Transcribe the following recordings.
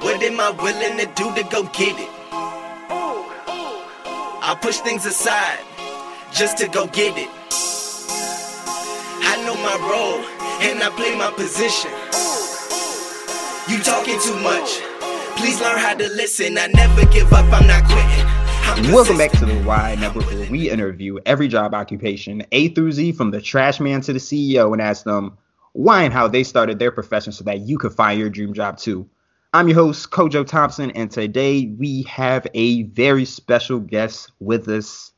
What am I willing to do to go get it? I push things aside just to go get it. I know my role and I play my position. You talking too much. Please learn how to listen. I never give up. I'm not quitting. Welcome back to the Why Network, where we interview every job occupation, A through Z, from the trash man to the CEO, and ask them why and how they started their profession so that you could find your dream job too. I'm your host, Kojo Thompson, and today we have a very special guest with us.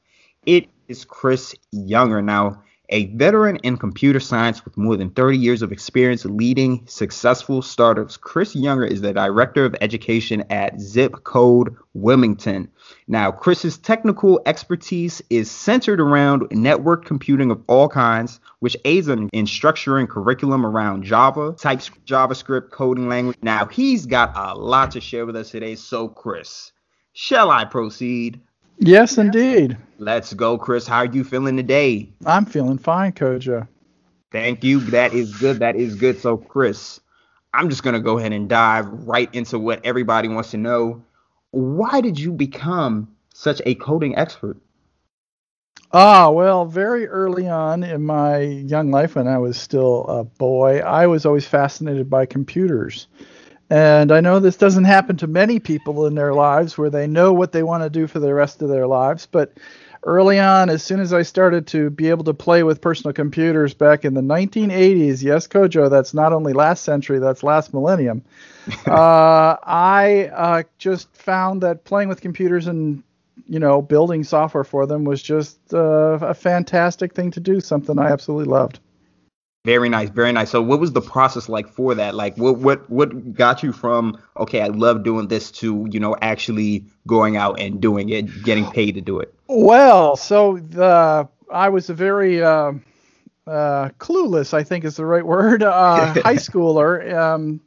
It is Kris Younger. Now, a veteran in computer science with more than 30 years of experience leading successful startups, Kris Younger is the director of education at Zip Code Wilmington. Now, Kris's technical expertise is centered around network computing of all kinds, which aids in, in structuring curriculum around Java, type JavaScript coding language. Now, he's got a lot to share with us today. So, Kris, shall I proceed? Yes, indeed. Let's go, Kris. How are you feeling today? I'm feeling fine, Kojo. Thank you. That is good. That is good. So, Kris, I'm just going to go ahead and dive right into what everybody wants to know. Why did you become such a coding expert? Ah, well, very early on in my young life, when I was still a boy, I was always fascinated by computers. And I know this doesn't happen to many people in their lives where they know what they want to do for the rest of their lives. But early on, as soon as I started to be able to play with personal computers back in the 1980s, yes, Kojo, that's not only last century, that's last millennium, uh, I uh, just found that playing with computers and you know building software for them was just uh, a fantastic thing to do, something I absolutely loved. Very nice, very nice. So what was the process like for that? Like what what what got you from okay, I love doing this to, you know, actually going out and doing it, getting paid to do it? Well, so the I was a very uh, uh, clueless, I think is the right word, uh, high schooler. Um,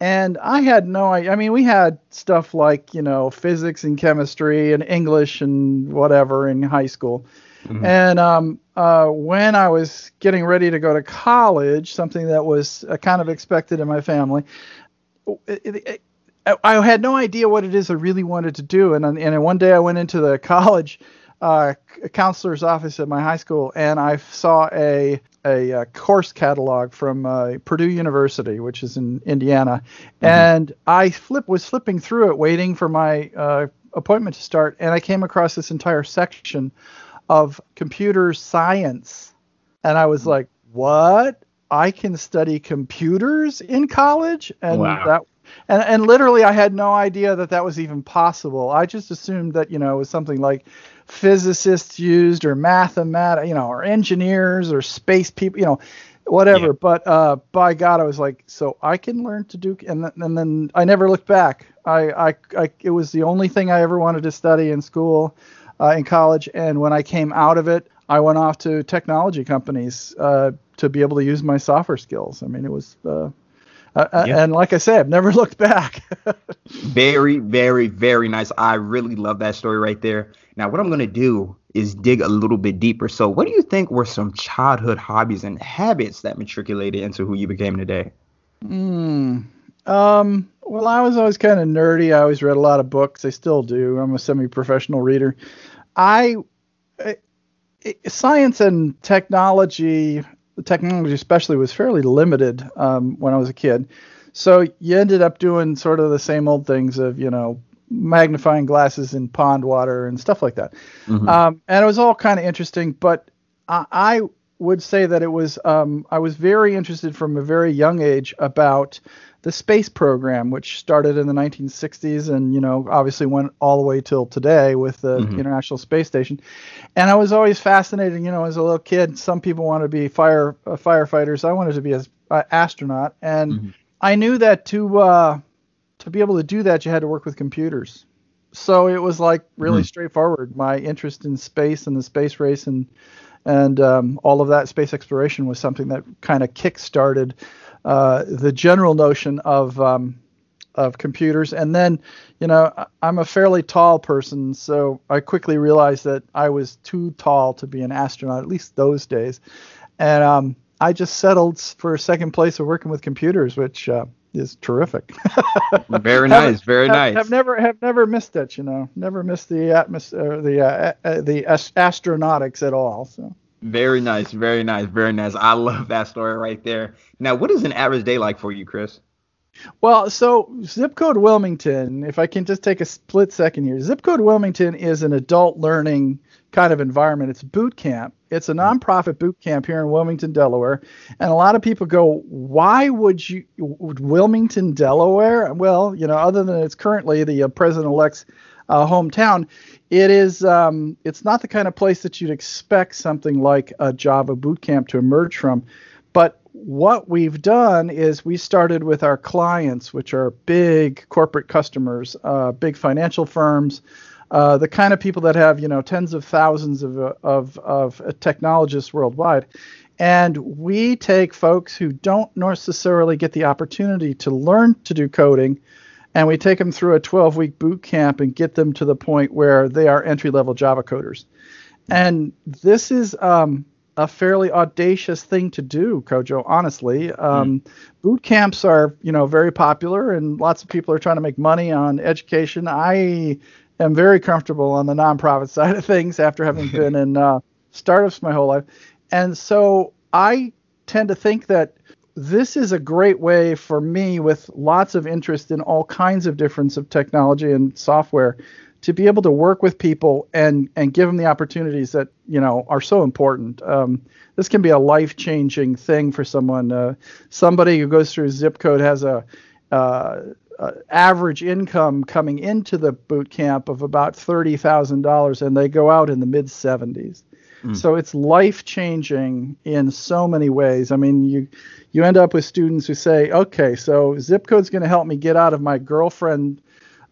and I had no I mean, we had stuff like, you know, physics and chemistry and English and whatever in high school. Mm-hmm. And um, uh, when I was getting ready to go to college, something that was uh, kind of expected in my family, it, it, it, I had no idea what it is I really wanted to do. And, and one day I went into the college uh, counselor's office at my high school and I saw a a, a course catalog from uh, Purdue University, which is in Indiana, mm-hmm. and I flip was flipping through it, waiting for my uh, appointment to start, and I came across this entire section of computer science. And I was like, what? I can study computers in college? And wow. that and, and literally I had no idea that that was even possible. I just assumed that, you know, it was something like physicists used or mathemat, you know, or engineers or space people, you know, whatever. Yeah. But uh, by God, I was like, so I can learn to do, and, th- and then I never looked back. I, I, I, it was the only thing I ever wanted to study in school uh, in college, and when I came out of it, I went off to technology companies uh, to be able to use my software skills. I mean, it was, uh, uh, uh and like I said, I've never looked back. very, very, very nice. I really love that story right there. Now, what I'm going to do is dig a little bit deeper. So, what do you think were some childhood hobbies and habits that matriculated into who you became today? Hmm. Um, well, I was always kind of nerdy. I always read a lot of books. I still do. I'm a semi-professional reader. I, I science and technology, the technology especially, was fairly limited um, when I was a kid. So you ended up doing sort of the same old things of you know magnifying glasses in pond water and stuff like that. Mm-hmm. Um, and it was all kind of interesting, but I, I, would say that it was um, I was very interested from a very young age about the space program, which started in the 1960s and you know obviously went all the way till today with the mm-hmm. International Space Station. And I was always fascinated. You know, as a little kid, some people want to be fire uh, firefighters. I wanted to be an uh, astronaut, and mm-hmm. I knew that to uh, to be able to do that, you had to work with computers. So it was like really mm-hmm. straightforward. My interest in space and the space race and and um, all of that space exploration was something that kind of kick-started uh, the general notion of um, of computers. And then, you know, I'm a fairly tall person, so I quickly realized that I was too tall to be an astronaut, at least those days. And um, I just settled for second place of working with computers, which uh, is terrific. very nice, very have, nice. Have never have never missed it, you know, never missed the atmosphere, the uh, uh, the astronautics at all. So. Very nice, very nice, very nice. I love that story right there. Now, what is an average day like for you, Kris? Well, so Zip Code Wilmington, if I can just take a split second here, Zip Code Wilmington is an adult learning kind of environment. It's boot camp. It's a nonprofit boot camp here in Wilmington, Delaware. And a lot of people go, why would you, Wilmington, Delaware? Well, you know, other than it's currently the uh, president elect's uh, hometown, it is, um, it's not the kind of place that you'd expect something like a Java boot camp to emerge from. But what we've done is we started with our clients, which are big corporate customers, uh, big financial firms, uh, the kind of people that have you know tens of thousands of of, of technologists worldwide. And we take folks who don't necessarily get the opportunity to learn to do coding, and we take them through a 12 week boot camp and get them to the point where they are entry level Java coders. And this is um, a fairly audacious thing to do, Kojo. Honestly, um, mm. boot camps are you know very popular, and lots of people are trying to make money on education. I am very comfortable on the nonprofit side of things after having been in uh, startups my whole life, and so I tend to think that this is a great way for me with lots of interest in all kinds of difference of technology and software to be able to work with people and and give them the opportunities that you know are so important. Um, this can be a life changing thing for someone. Uh, somebody who goes through zip code has a uh, uh, average income coming into the boot camp of about thirty thousand dollars, and they go out in the mid seventies. Mm. So it's life changing in so many ways. I mean, you you end up with students who say, "Okay, so zip code's going to help me get out of my girlfriend."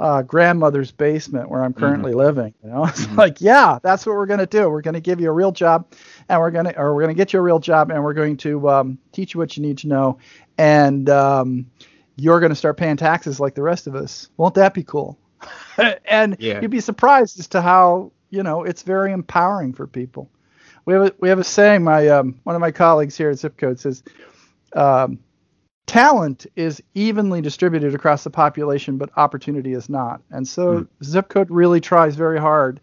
uh, grandmother's basement where I'm currently mm-hmm. living. You know, it's mm-hmm. like, yeah, that's what we're going to do. We're going to give you a real job, and we're going to, or we're going to get you a real job, and we're going to um, teach you what you need to know, and um, you're going to start paying taxes like the rest of us. Won't that be cool? and yeah. you'd be surprised as to how you know it's very empowering for people. We have a, we have a saying. My um, one of my colleagues here at Zip Code says. Um, talent is evenly distributed across the population, but opportunity is not. And so mm. Zipcode really tries very hard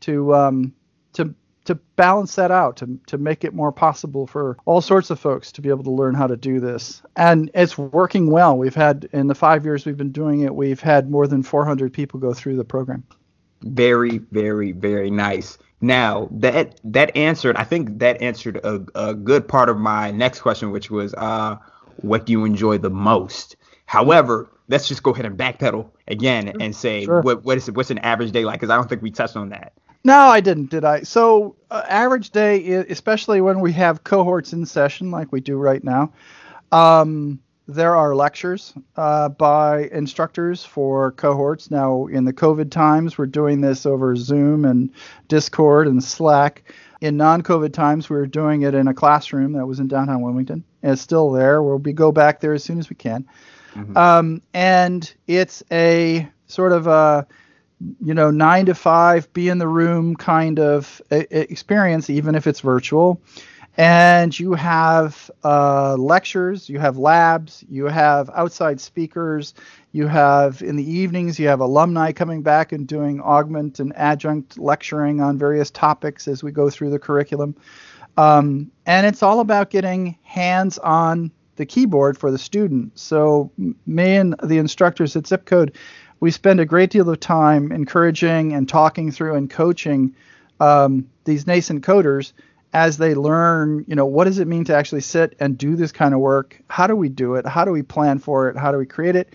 to um, to to balance that out, to to make it more possible for all sorts of folks to be able to learn how to do this. And it's working well. We've had in the five years we've been doing it, we've had more than 400 people go through the program. Very, very, very nice. Now that that answered, I think that answered a, a good part of my next question, which was uh, what do you enjoy the most? However, let's just go ahead and backpedal again and say sure. what what is what's an average day like? Because I don't think we touched on that. No, I didn't, did I? So uh, average day, especially when we have cohorts in session like we do right now, um, there are lectures uh, by instructors for cohorts. Now, in the COVID times, we're doing this over Zoom and Discord and Slack. In non-COVID times, we were doing it in a classroom that was in downtown Wilmington. It's still there. We'll be go back there as soon as we can. Mm-hmm. Um, and it's a sort of a you know nine to five, be in the room kind of experience, even if it's virtual. And you have uh, lectures, you have labs, you have outside speakers, you have in the evenings, you have alumni coming back and doing augment and adjunct lecturing on various topics as we go through the curriculum. Um, and it's all about getting hands on the keyboard for the student. So, me and the instructors at Zipcode, we spend a great deal of time encouraging and talking through and coaching um, these nascent coders as they learn, you know, what does it mean to actually sit and do this kind of work? How do we do it? How do we plan for it? How do we create it?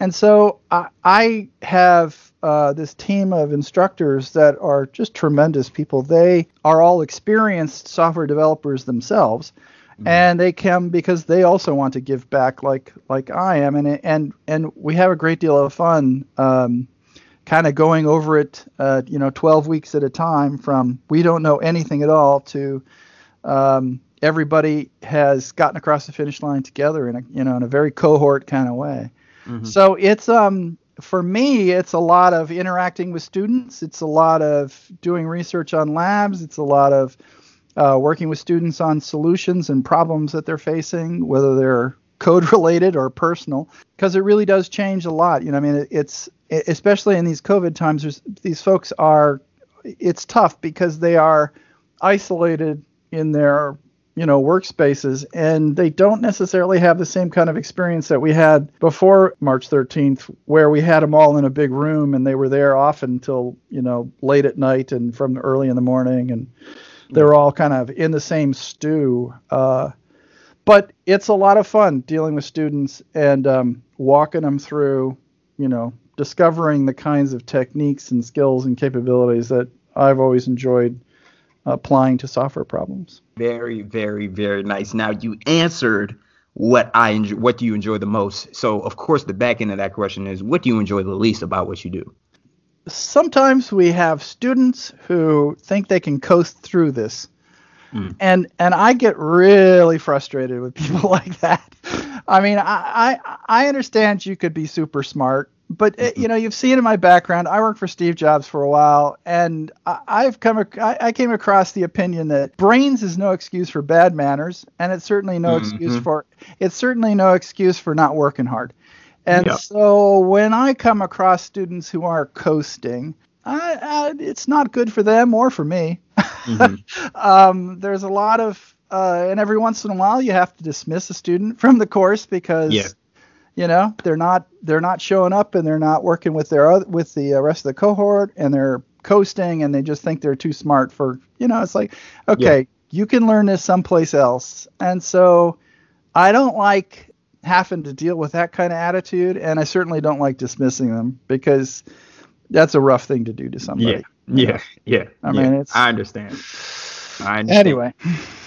And so I, I have uh, this team of instructors that are just tremendous people. They are all experienced software developers themselves, mm-hmm. and they come because they also want to give back, like like I am. And and and we have a great deal of fun. Um, kind of going over it, uh, you know, 12 weeks at a time from we don't know anything at all to um, everybody has gotten across the finish line together in a, you know, in a very cohort kind of way. Mm-hmm. So it's um for me it's a lot of interacting with students. It's a lot of doing research on labs. It's a lot of uh, working with students on solutions and problems that they're facing, whether they're code related or personal because it really does change a lot. You know, I mean, it's especially in these COVID times. these folks are. It's tough because they are isolated in their you know workspaces and they don't necessarily have the same kind of experience that we had before March 13th where we had them all in a big room and they were there often until you know late at night and from early in the morning and they were all kind of in the same stew uh, but it's a lot of fun dealing with students and um, walking them through you know discovering the kinds of techniques and skills and capabilities that I've always enjoyed applying to software problems. Very, very, very nice. Now you answered what I enjoy, what do you enjoy the most? So of course the back end of that question is what do you enjoy the least about what you do? Sometimes we have students who think they can coast through this. Mm. And and I get really frustrated with people like that. I mean, I, I I understand you could be super smart but it, you know, you've seen in my background. I worked for Steve Jobs for a while, and I, have come. I, I, came across the opinion that brains is no excuse for bad manners, and it's certainly no mm-hmm. excuse for. It's certainly no excuse for not working hard. And so when I come across students who are coasting, I, it's not good for them or for me. Mm-hmm. um, there's a lot of, uh, and every once in a while you have to dismiss a student from the course because yeah you know they're not they're not showing up and they're not working with their other, with the uh, rest of the cohort and they're coasting and they just think they're too smart for you know it's like okay yeah. you can learn this someplace else. And so i don't like having to deal with that kind of attitude and i certainly don't like dismissing them because that's a rough thing to do to somebody. Yeah. Yeah. Yeah. I mean it's i understand. Anyway.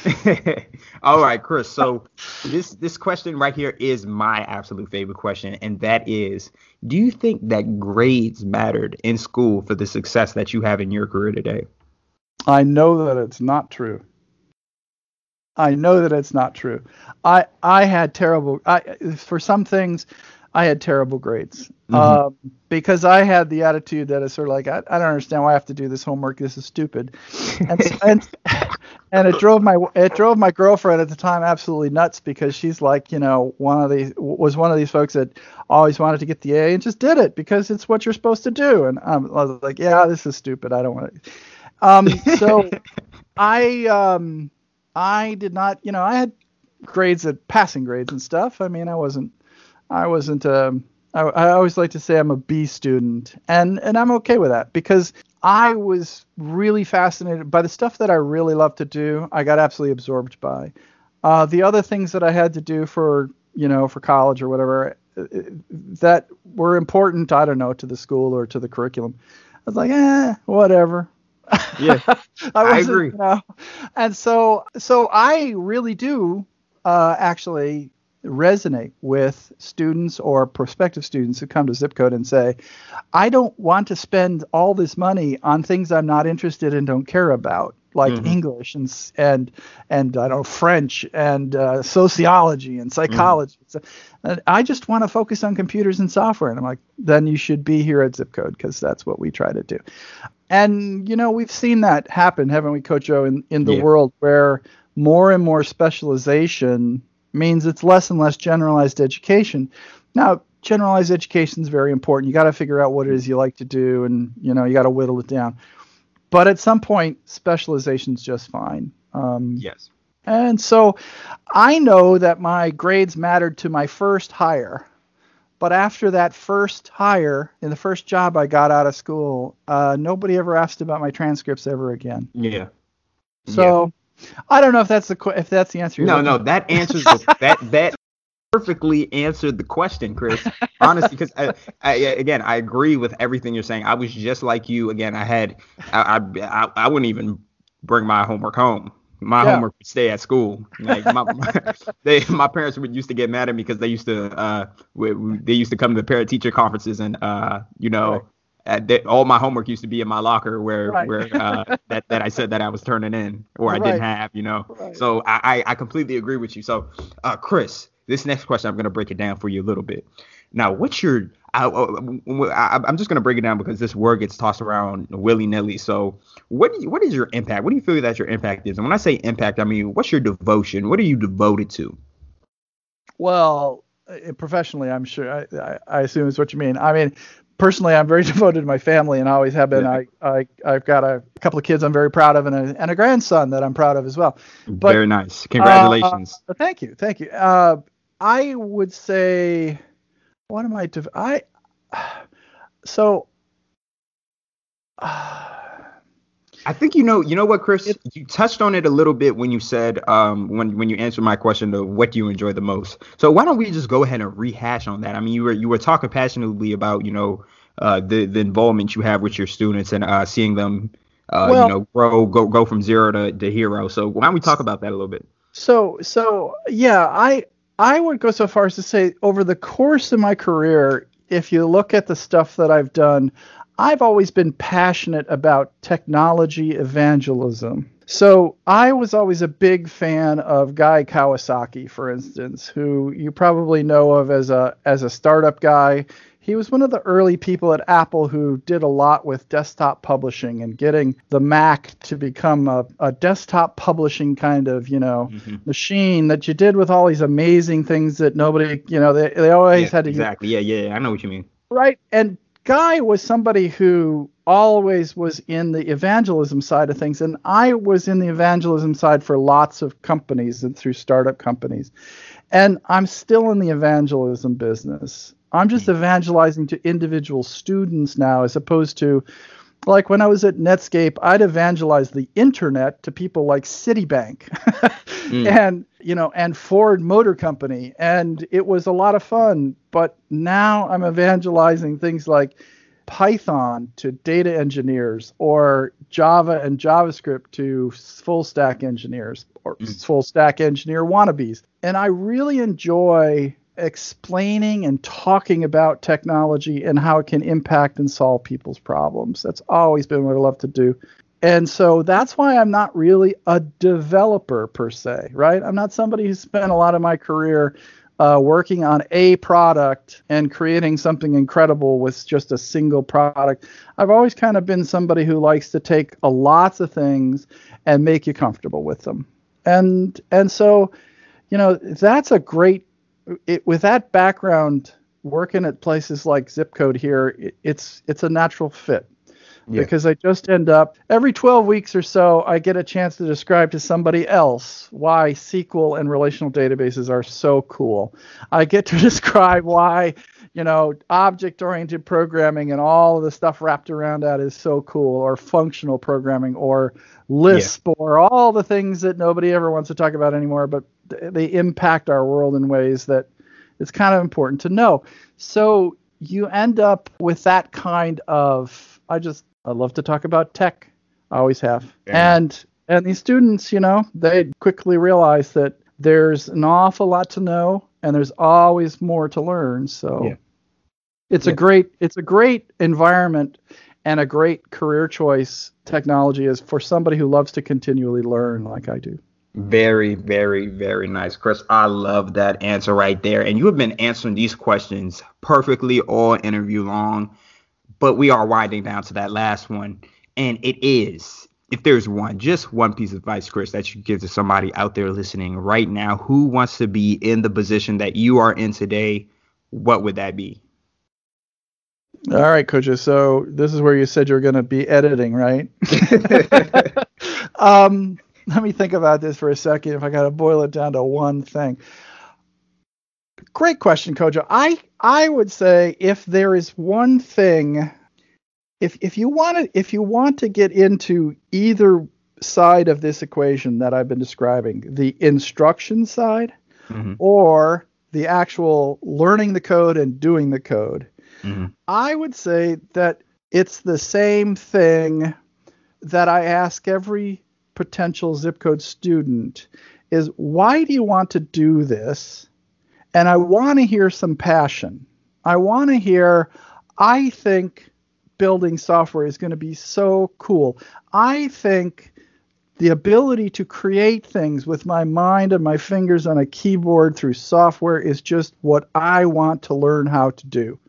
All right, Kris. So this this question right here is my absolute favorite question, and that is, do you think that grades mattered in school for the success that you have in your career today? I know that it's not true. I know that it's not true. I I had terrible. I for some things, I had terrible grades mm-hmm. um, because I had the attitude that it's sort of like I, I don't understand why I have to do this homework. This is stupid, and, and and it drove my it drove my girlfriend at the time absolutely nuts because she's like you know one of these was one of these folks that always wanted to get the A and just did it because it's what you're supposed to do. And I was like, yeah, this is stupid. I don't want to. Um, so I um, I did not you know I had grades at passing grades and stuff. I mean I wasn't I wasn't. Um, I, I always like to say I'm a B student, and and I'm okay with that because I was really fascinated by the stuff that I really love to do. I got absolutely absorbed by. Uh, the other things that I had to do for you know for college or whatever uh, that were important, I don't know, to the school or to the curriculum. I was like, eh, whatever. Yeah, I, I, agree. You know, and so so I really do uh, actually resonate with students or prospective students who come to zip code and say i don't want to spend all this money on things i'm not interested in don't care about like mm-hmm. english and and and i don't know french and uh, sociology and mm-hmm. psychology mm-hmm. so, and i just want to focus on computers and software and i'm like then you should be here at zip code because that's what we try to do and you know we've seen that happen haven't we Kojo in, in the yeah. world where more and more specialization means it's less and less generalized education. Now, generalized education is very important. You got to figure out what it is you like to do, and you know you got to whittle it down. But at some point, specialization is just fine. Um, yes. And so, I know that my grades mattered to my first hire. But after that first hire, in the first job I got out of school, uh, nobody ever asked about my transcripts ever again. Yeah. So I don't know if that's the if that's the answer. No, no, that answers the, that that perfectly answered the question, Kris. Honestly, because I, I, again, I agree with everything you're saying. I was just like you. Again, I had I I, I wouldn't even bring my homework home. My yeah. homework would stay at school. Like my, my, they, my parents would used to get mad at me because they used to uh they used to come to the parent teacher conferences and uh you know right that all my homework used to be in my locker where right. where uh, that that I said that I was turning in or right. I didn't have, you know. Right. So I I completely agree with you. So uh, Kris, this next question I'm gonna break it down for you a little bit. Now, what's your I, am just gonna break it down because this word gets tossed around willy nilly. So, what do you, what is your impact? What do you feel that your impact is? And when I say impact, I mean what's your devotion? What are you devoted to? Well, uh, professionally, I'm sure. I, I, I assume is what you mean. I mean, personally, I'm very devoted to my family and always have been. I, I, I've got a couple of kids I'm very proud of and a, and a grandson that I'm proud of as well. But, very nice. Congratulations. Uh, thank you. Thank you. Uh, I would say, what am I? Def- I so. Uh, I think you know, you know what, Kris, you touched on it a little bit when you said, um, when when you answered my question of what do you enjoy the most. So why don't we just go ahead and rehash on that? I mean, you were you were talking passionately about, you know, uh, the the involvement you have with your students and uh, seeing them, uh, well, you know, grow go go from zero to, to hero. So why don't we talk about that a little bit? So so yeah, I I would go so far as to say over the course of my career, if you look at the stuff that I've done, I've always been passionate about technology evangelism. So I was always a big fan of Guy Kawasaki, for instance, who you probably know of as a as a startup guy. He was one of the early people at Apple who did a lot with desktop publishing and getting the Mac to become a, a desktop publishing kind of, you know, mm-hmm. machine that you did with all these amazing things that nobody, you know, they, they always yeah, had to Exactly. Use. Yeah, yeah, I know what you mean. Right. And Guy was somebody who always was in the evangelism side of things, and I was in the evangelism side for lots of companies and through startup companies. And I'm still in the evangelism business. I'm just hmm. evangelizing to individual students now as opposed to like when I was at Netscape, I'd evangelize the internet to people like Citibank mm. and you know and Ford Motor Company and it was a lot of fun but now I'm evangelizing things like Python to data engineers or Java and JavaScript to full stack engineers or mm. full stack engineer wannabes and I really enjoy explaining and talking about technology and how it can impact and solve people's problems. That's always been what I love to do. And so that's why I'm not really a developer per se, right? I'm not somebody who spent a lot of my career uh, working on a product and creating something incredible with just a single product. I've always kind of been somebody who likes to take a lots of things and make you comfortable with them. And and so, you know, that's a great it, with that background, working at places like Zip Code here, it, it's it's a natural fit. Yeah. Because I just end up every 12 weeks or so, I get a chance to describe to somebody else why SQL and relational databases are so cool. I get to describe why, you know, object oriented programming and all of the stuff wrapped around that is so cool, or functional programming, or Lisp, yeah. or all the things that nobody ever wants to talk about anymore, but they impact our world in ways that it's kind of important to know. So you end up with that kind of I just I love to talk about tech. I always have. Yeah. And and these students, you know, they quickly realize that there's an awful lot to know and there's always more to learn. So yeah. it's yeah. a great it's a great environment and a great career choice technology is for somebody who loves to continually learn like I do. Very, very, very nice, Kris. I love that answer right there. And you have been answering these questions perfectly all interview long, but we are winding down to that last one. And it is, if there's one, just one piece of advice, Kris, that you give to somebody out there listening right now who wants to be in the position that you are in today, what would that be? All right, coaches. So this is where you said you're going to be editing, right? um, let me think about this for a second if I got to boil it down to one thing. Great question, Kojo. I I would say if there is one thing if if you want to if you want to get into either side of this equation that I've been describing, the instruction side mm-hmm. or the actual learning the code and doing the code, mm-hmm. I would say that it's the same thing that I ask every potential zip code student is why do you want to do this? And I want to hear some passion. I want to hear, I think building software is going to be so cool. I think the ability to create things with my mind and my fingers on a keyboard through software is just what I want to learn how to do.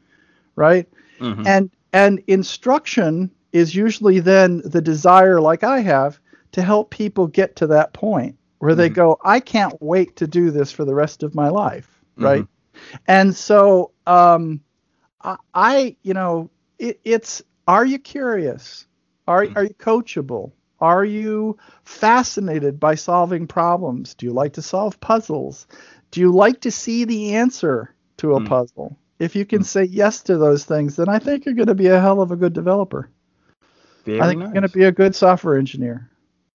Right? Mm-hmm. And and instruction is usually then the desire like I have to help people get to that point where they mm-hmm. go, I can't wait to do this for the rest of my life. right? Mm-hmm. And so um, I, I, you know, it, it's are you curious? Are mm-hmm. are you coachable? Are you fascinated by solving problems? Do you like to solve puzzles? Do you like to see the answer to a mm. puzzle? If you can mm. say yes to those things, then I think you're going to be a hell of a good developer. Very I think nice. you're going to be a good software engineer.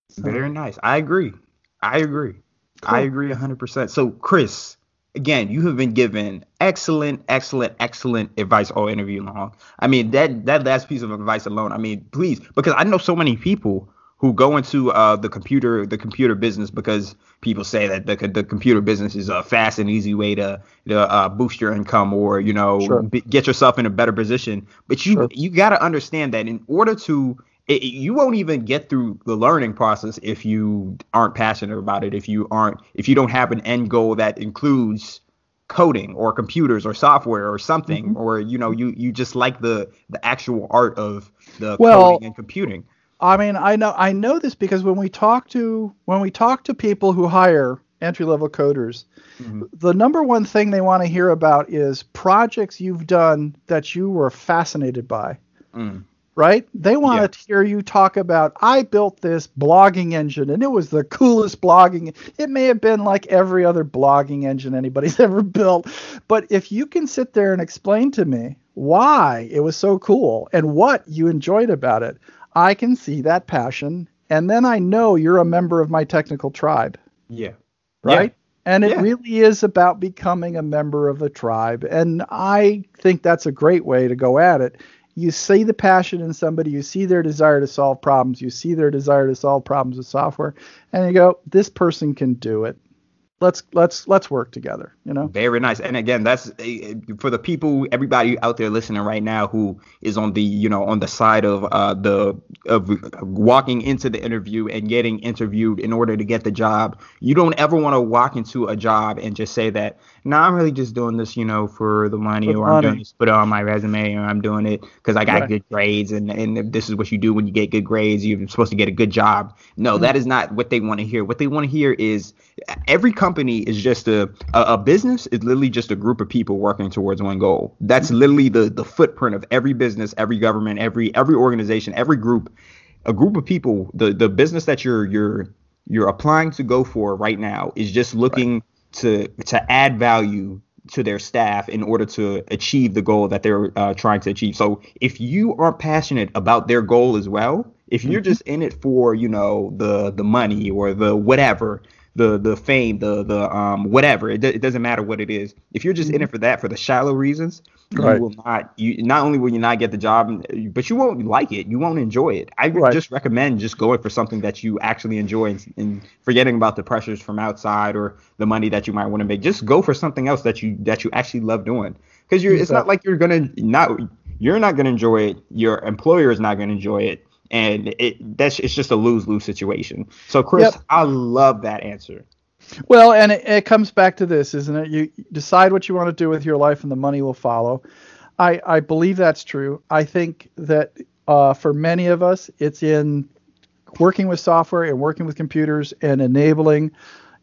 So. Very nice. I agree. I agree. Cool. I agree 100%. So, Kris, again, you have been given excellent, excellent, excellent advice all interview long. I mean, that that last piece of advice alone. I mean, please, because I know so many people who go into uh, the computer the computer business because people say that the, the computer business is a fast and easy way to, to uh, boost your income or you know sure. b- get yourself in a better position. But you sure. you got to understand that in order to it, you won't even get through the learning process if you aren't passionate about it if you aren't if you don't have an end goal that includes coding or computers or software or something mm-hmm. or you know you you just like the the actual art of the well, coding and computing I mean, I know I know this because when we talk to when we talk to people who hire entry level coders, mm-hmm. the number one thing they want to hear about is projects you've done that you were fascinated by. Mm. Right? They want yeah. to hear you talk about I built this blogging engine and it was the coolest blogging. It may have been like every other blogging engine anybody's ever built, but if you can sit there and explain to me why it was so cool and what you enjoyed about it, I can see that passion, and then I know you're a member of my technical tribe. Yeah. Right? Yeah. And it yeah. really is about becoming a member of the tribe. And I think that's a great way to go at it. You see the passion in somebody, you see their desire to solve problems, you see their desire to solve problems with software, and you go, this person can do it let's let's let's work together you know very nice and again that's eh, for the people everybody out there listening right now who is on the you know on the side of uh the of walking into the interview and getting interviewed in order to get the job you don't ever want to walk into a job and just say that no nah, i'm really just doing this you know for the money for or money. i'm doing this put it on my resume or i'm doing it because i got right. good grades and and this is what you do when you get good grades you're supposed to get a good job no mm-hmm. that is not what they want to hear what they want to hear is every company is just a, a, a business is literally just a group of people working towards one goal. That's literally the the footprint of every business, every government, every every organization, every group. A group of people, the the business that you're you're you're applying to go for right now is just looking right. to to add value to their staff in order to achieve the goal that they're uh, trying to achieve. So if you are passionate about their goal as well, if you're mm-hmm. just in it for you know the the money or the whatever, the the fame, the the um whatever. It, it doesn't matter what it is. If you're just in it mm-hmm. for that for the shallow reasons, right. you will not. You not only will you not get the job, but you won't like it. You won't enjoy it. I would right. just recommend just going for something that you actually enjoy and, and, forgetting about the pressures from outside or the money that you might want to make. Just go for something else that you that you actually love doing. Because you're, it's not like you're gonna not you're not gonna enjoy it. Your employer is not gonna enjoy it and it that's it's just a lose lose situation. So Chris, yep. I love that answer. Well, and it, it, comes back to this, isn't it? You decide what you want to do with your life, and the money will follow. I I believe that's true. I think that uh, for many of us, it's in working with software and working with computers and enabling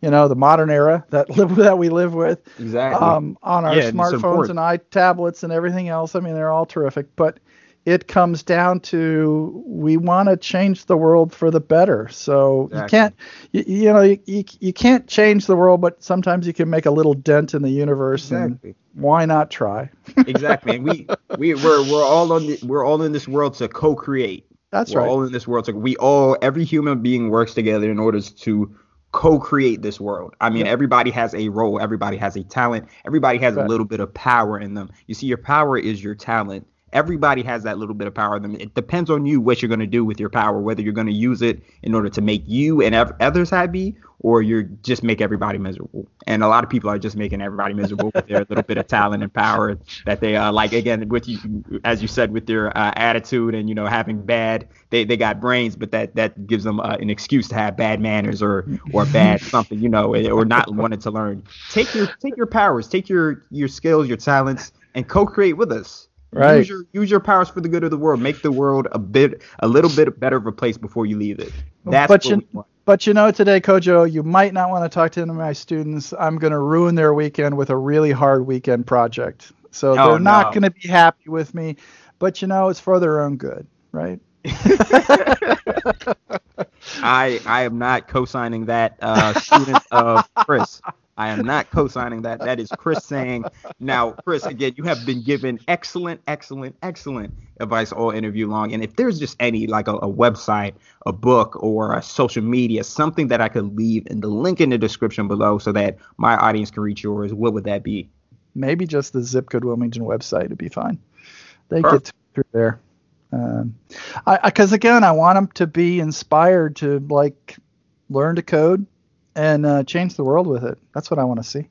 you know the modern era that live that we live with exactly um, on our yeah, smartphones and iTablets and everything else. I mean, they're all terrific, but it comes down to we want to change the world for the better. So exactly. you can't, you, you know, you, you, you, can't change the world, but sometimes you can make a little dent in the universe. Exactly. And why not try? exactly. And we we we're we're all on the, we're all in this world to co-create. That's right. we're right. all in this world. So we all every human being works together in order to co-create this world. I mean, everybody has a role, everybody has a talent, everybody has right. a little bit of power in them. You see, your power is your talent everybody has that little bit of power. Them. It depends on you what you're going to do with your power, whether you're going to use it in order to make you and others happy, or you're just make everybody miserable. And a lot of people are just making everybody miserable with their little bit of talent and power that they uh, like. Again, with you, as you said, with their uh, attitude and you know having bad, they, they got brains, but that that gives them uh, an excuse to have bad manners or or bad something, you know, or not wanting to learn. Take your take your powers, take your your skills, your talents, and co-create with us. Right. Use your use your powers for the good of the world. Make the world a bit a little bit better of a place before you leave it. That's but you, But you know, today, Kojo, you might not want to talk to any of my students. I'm going to ruin their weekend with a really hard weekend project. So Oh, they're not no. going to be happy with me. But you know, it's for their own good, right? I I am not co-signing that. Uh, student of Kris, I am not co-signing that. That is Kris saying. Now, Kris, again, you have been given excellent, excellent, excellent advice all interview long. And if there's just any like a, a website, a book, or a social media, something that I could leave in the link in the description below, so that my audience can reach yours, what would that be? Maybe just the Zip Code Wilmington website would be fine. They Perfect. get through there. Um, I because again, I want them to be inspired to like learn to code and uh, change the world with it. That's what I want to see.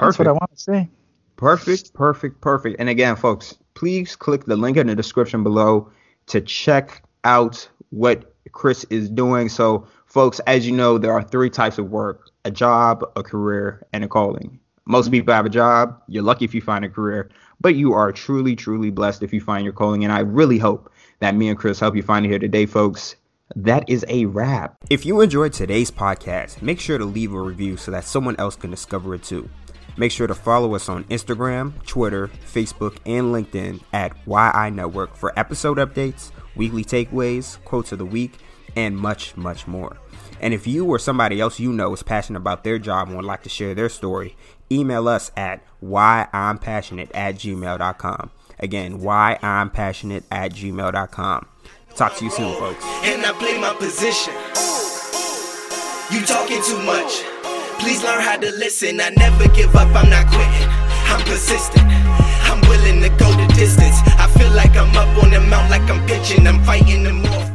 That's what I want to see. Perfect, perfect, perfect. And again, folks, please click the link in the description below to check out what Kris is doing. So, folks, as you know, there are three types of work a job, a career, and a calling. Most people have a job. You're lucky if you find a career, but you are truly, truly blessed if you find your calling. And I really hope that me and Kris help you find it here today, folks. That is a wrap. If you enjoyed today's podcast, make sure to leave a review so that someone else can discover it too. Make sure to follow us on Instagram, Twitter, Facebook, and LinkedIn at YI Network for episode updates, weekly takeaways, quotes of the week, and much, much more. And if you or somebody else you know is passionate about their job and would like to share their story, email us at whyi'mpassionate at gmail.com. Again, whyi'mpassionate at gmail.com. Talk to you soon, folks. and I play my position. You talking too much. Please learn how to listen. I never give up, I'm not quitting. I'm persistent. I'm willing to go the distance. I feel like I'm up on the mount, like I'm pitching. I'm fighting the more.